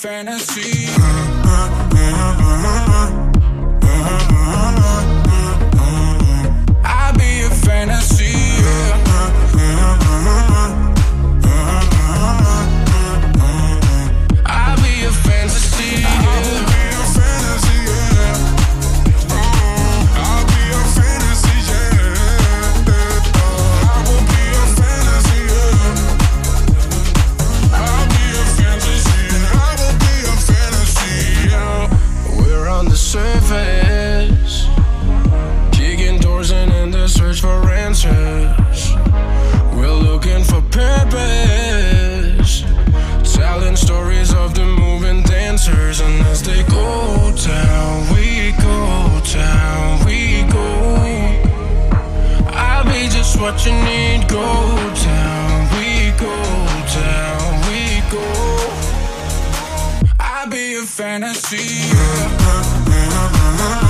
fantasy. you need, go down, we go down, we go. I'll be your fantasy. Yeah.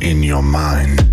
In your mind.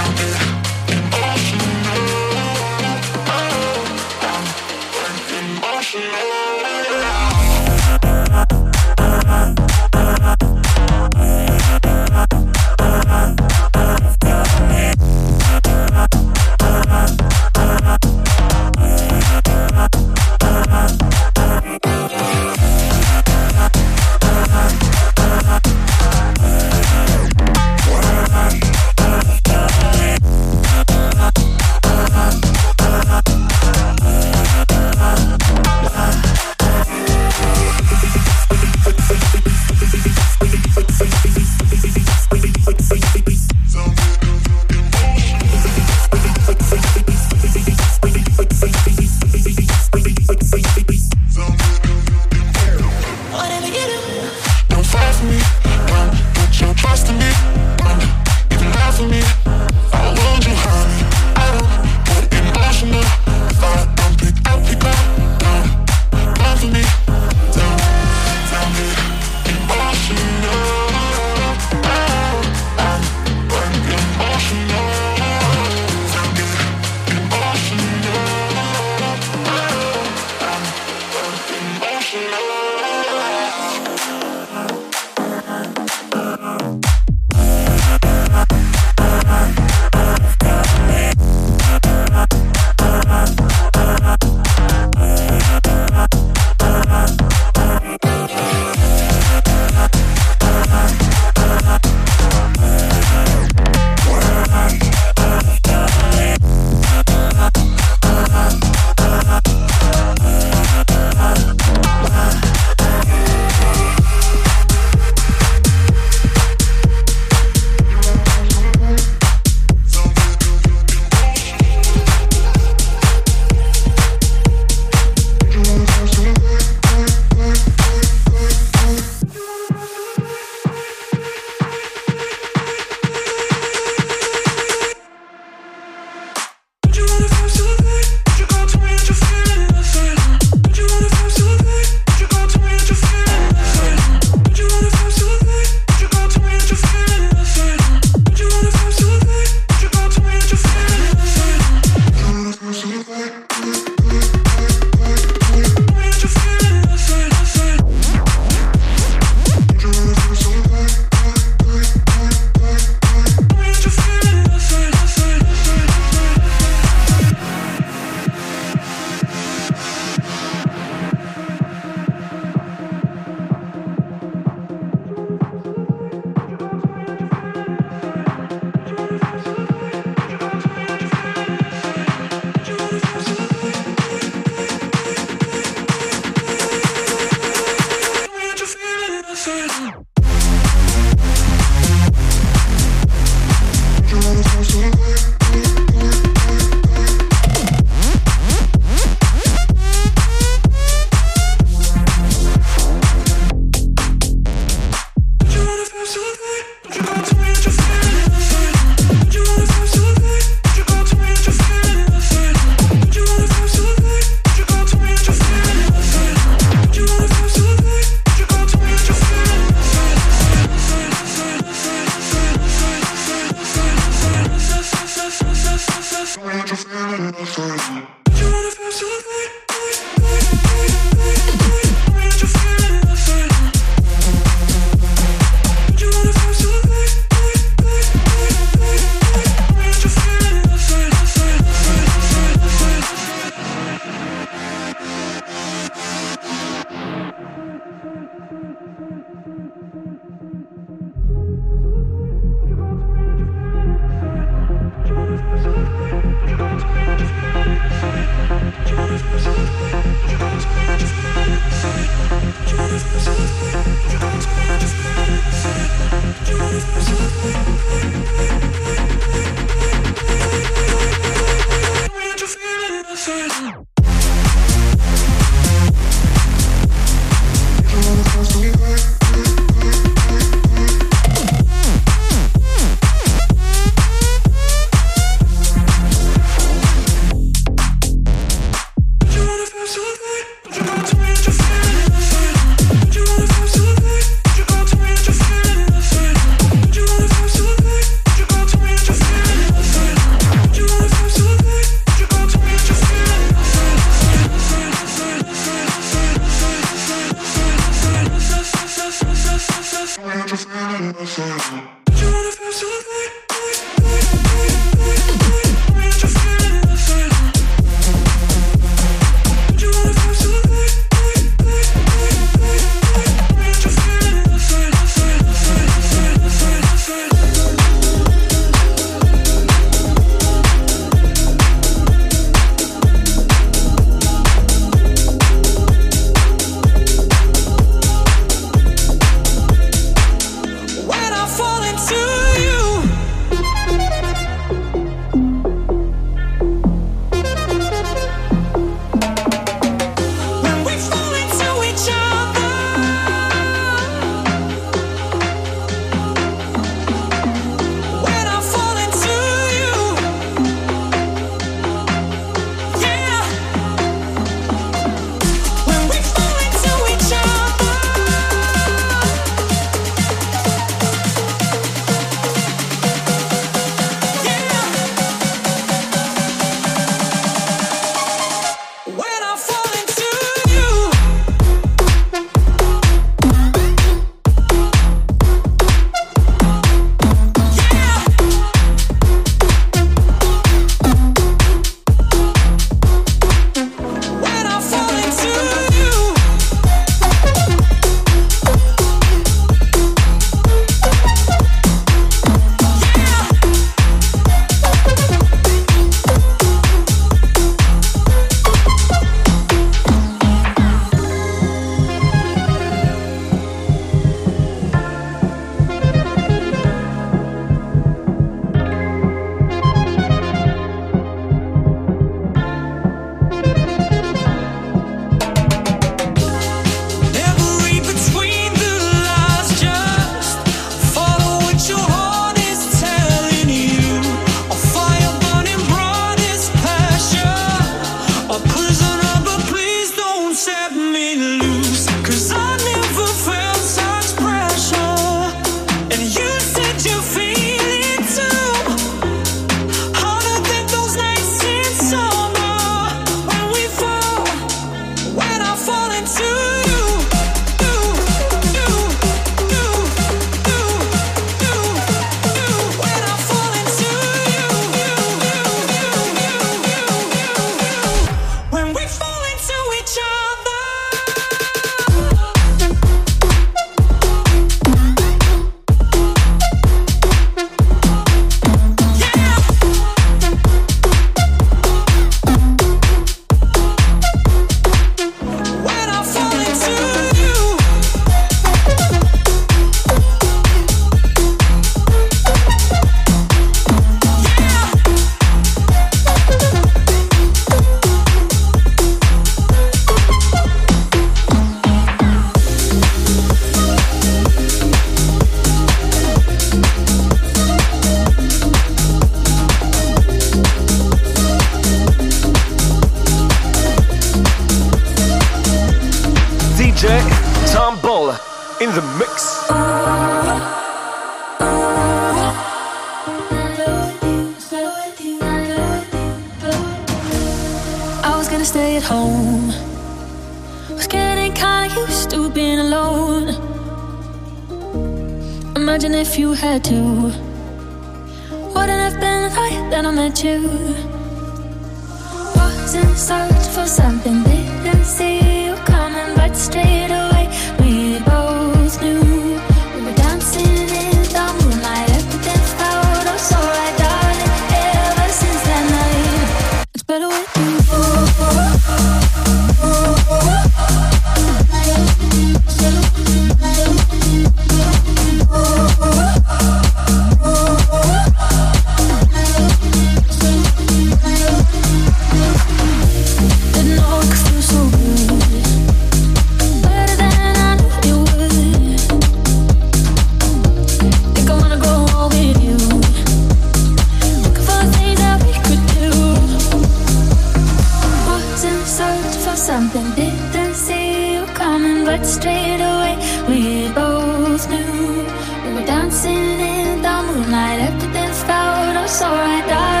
but straight away we both knew we were dancing in the moonlight. Everything felt oh so right.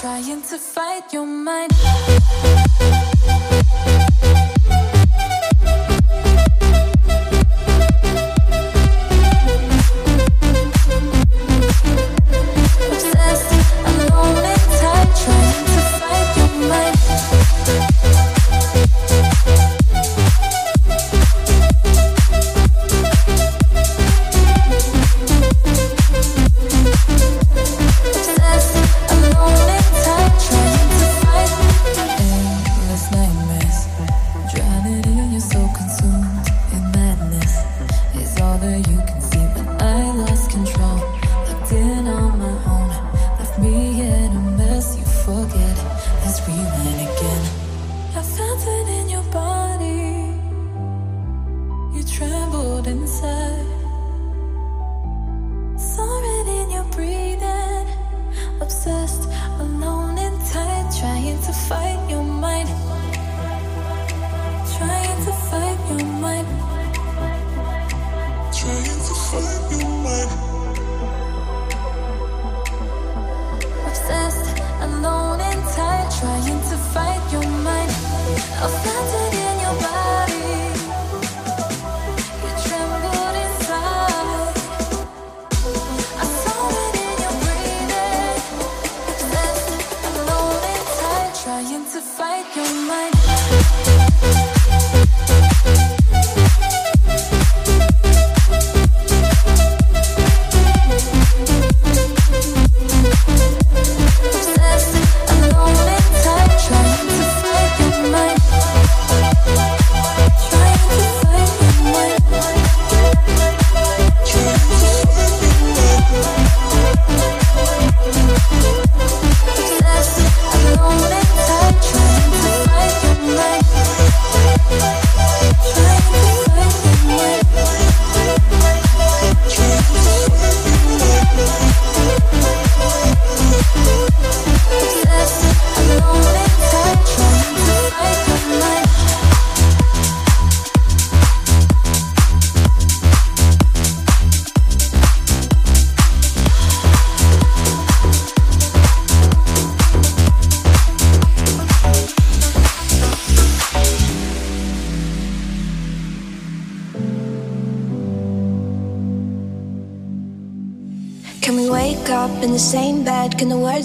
trying to fight your mind.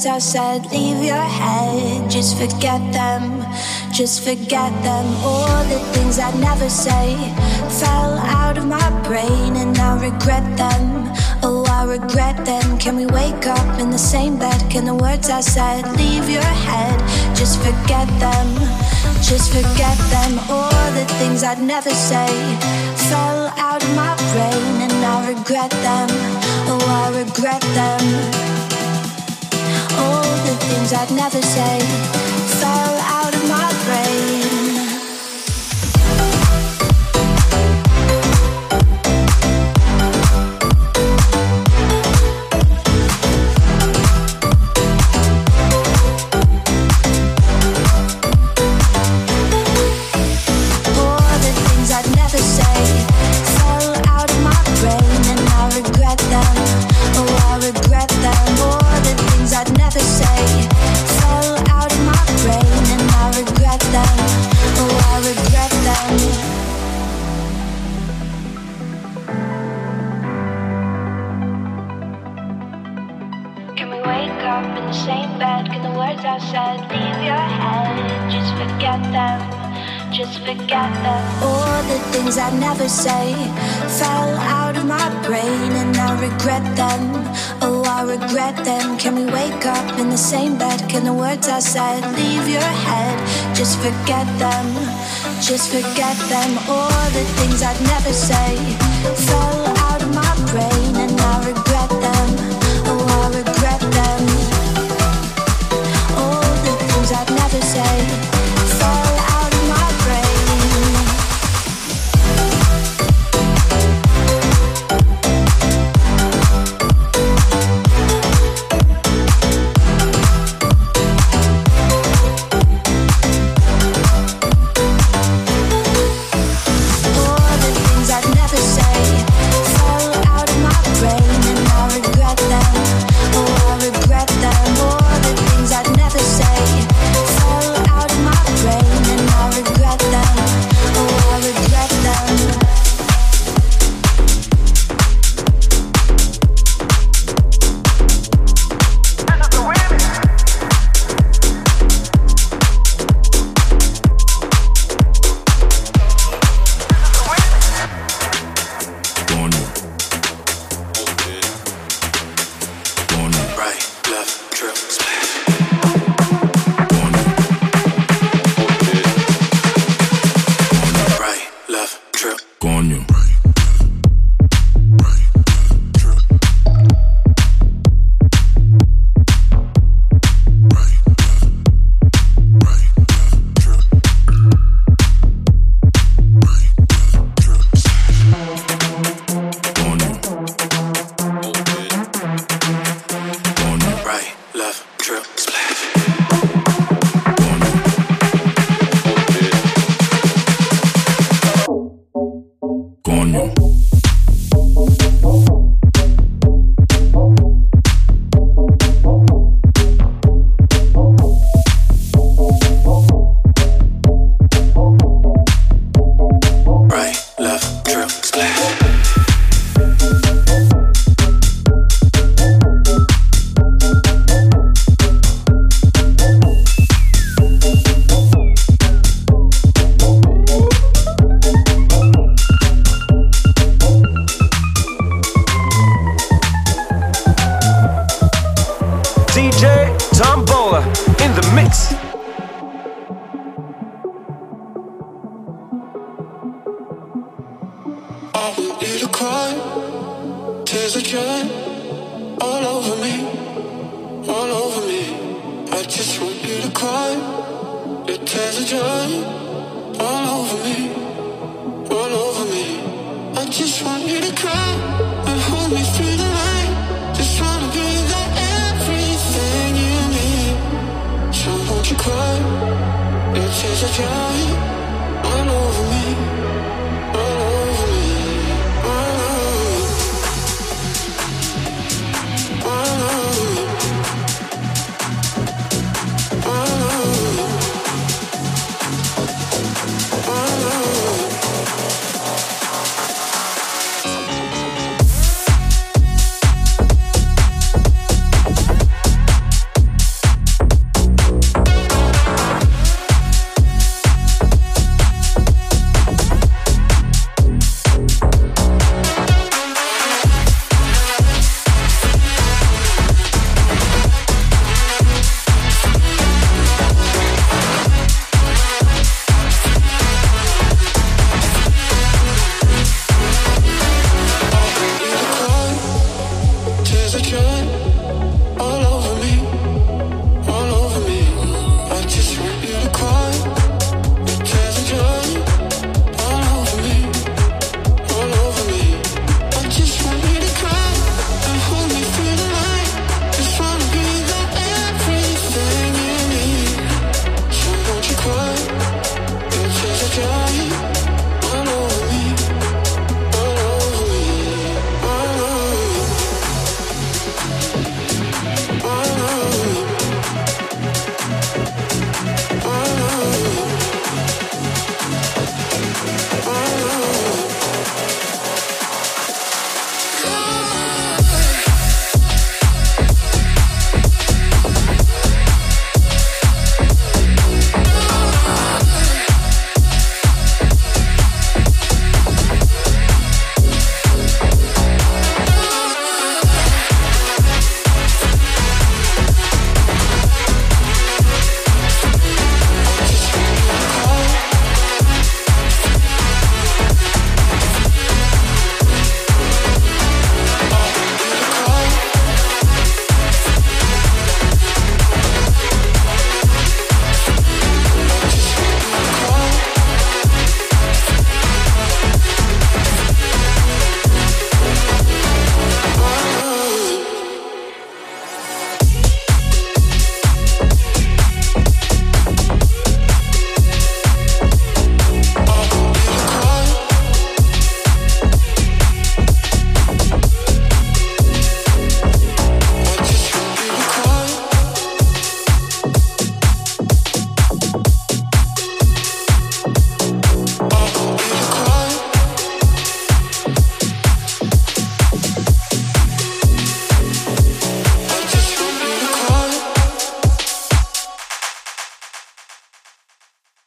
things I said, leave your head. Just forget them, just forget them. All the things I never say fell out of my brain, and I regret them. Oh, I regret them. Can we wake up in the same bed? Can the words I said leave your head? Just forget them, just forget them. All the things I'd never say fell out of my brain, and I regret them. Oh, I regret them things I'd never say. said, leave your head. Just forget them, just forget them. All the things I'd never say. I want you to cry, tears of joy, all over me, all over me. I just want you to cry, your tears of joy, all over me, all over me. I just want you to cry and hold me through the night. Just wanna be the everything you need. So won't you cry, tears joy.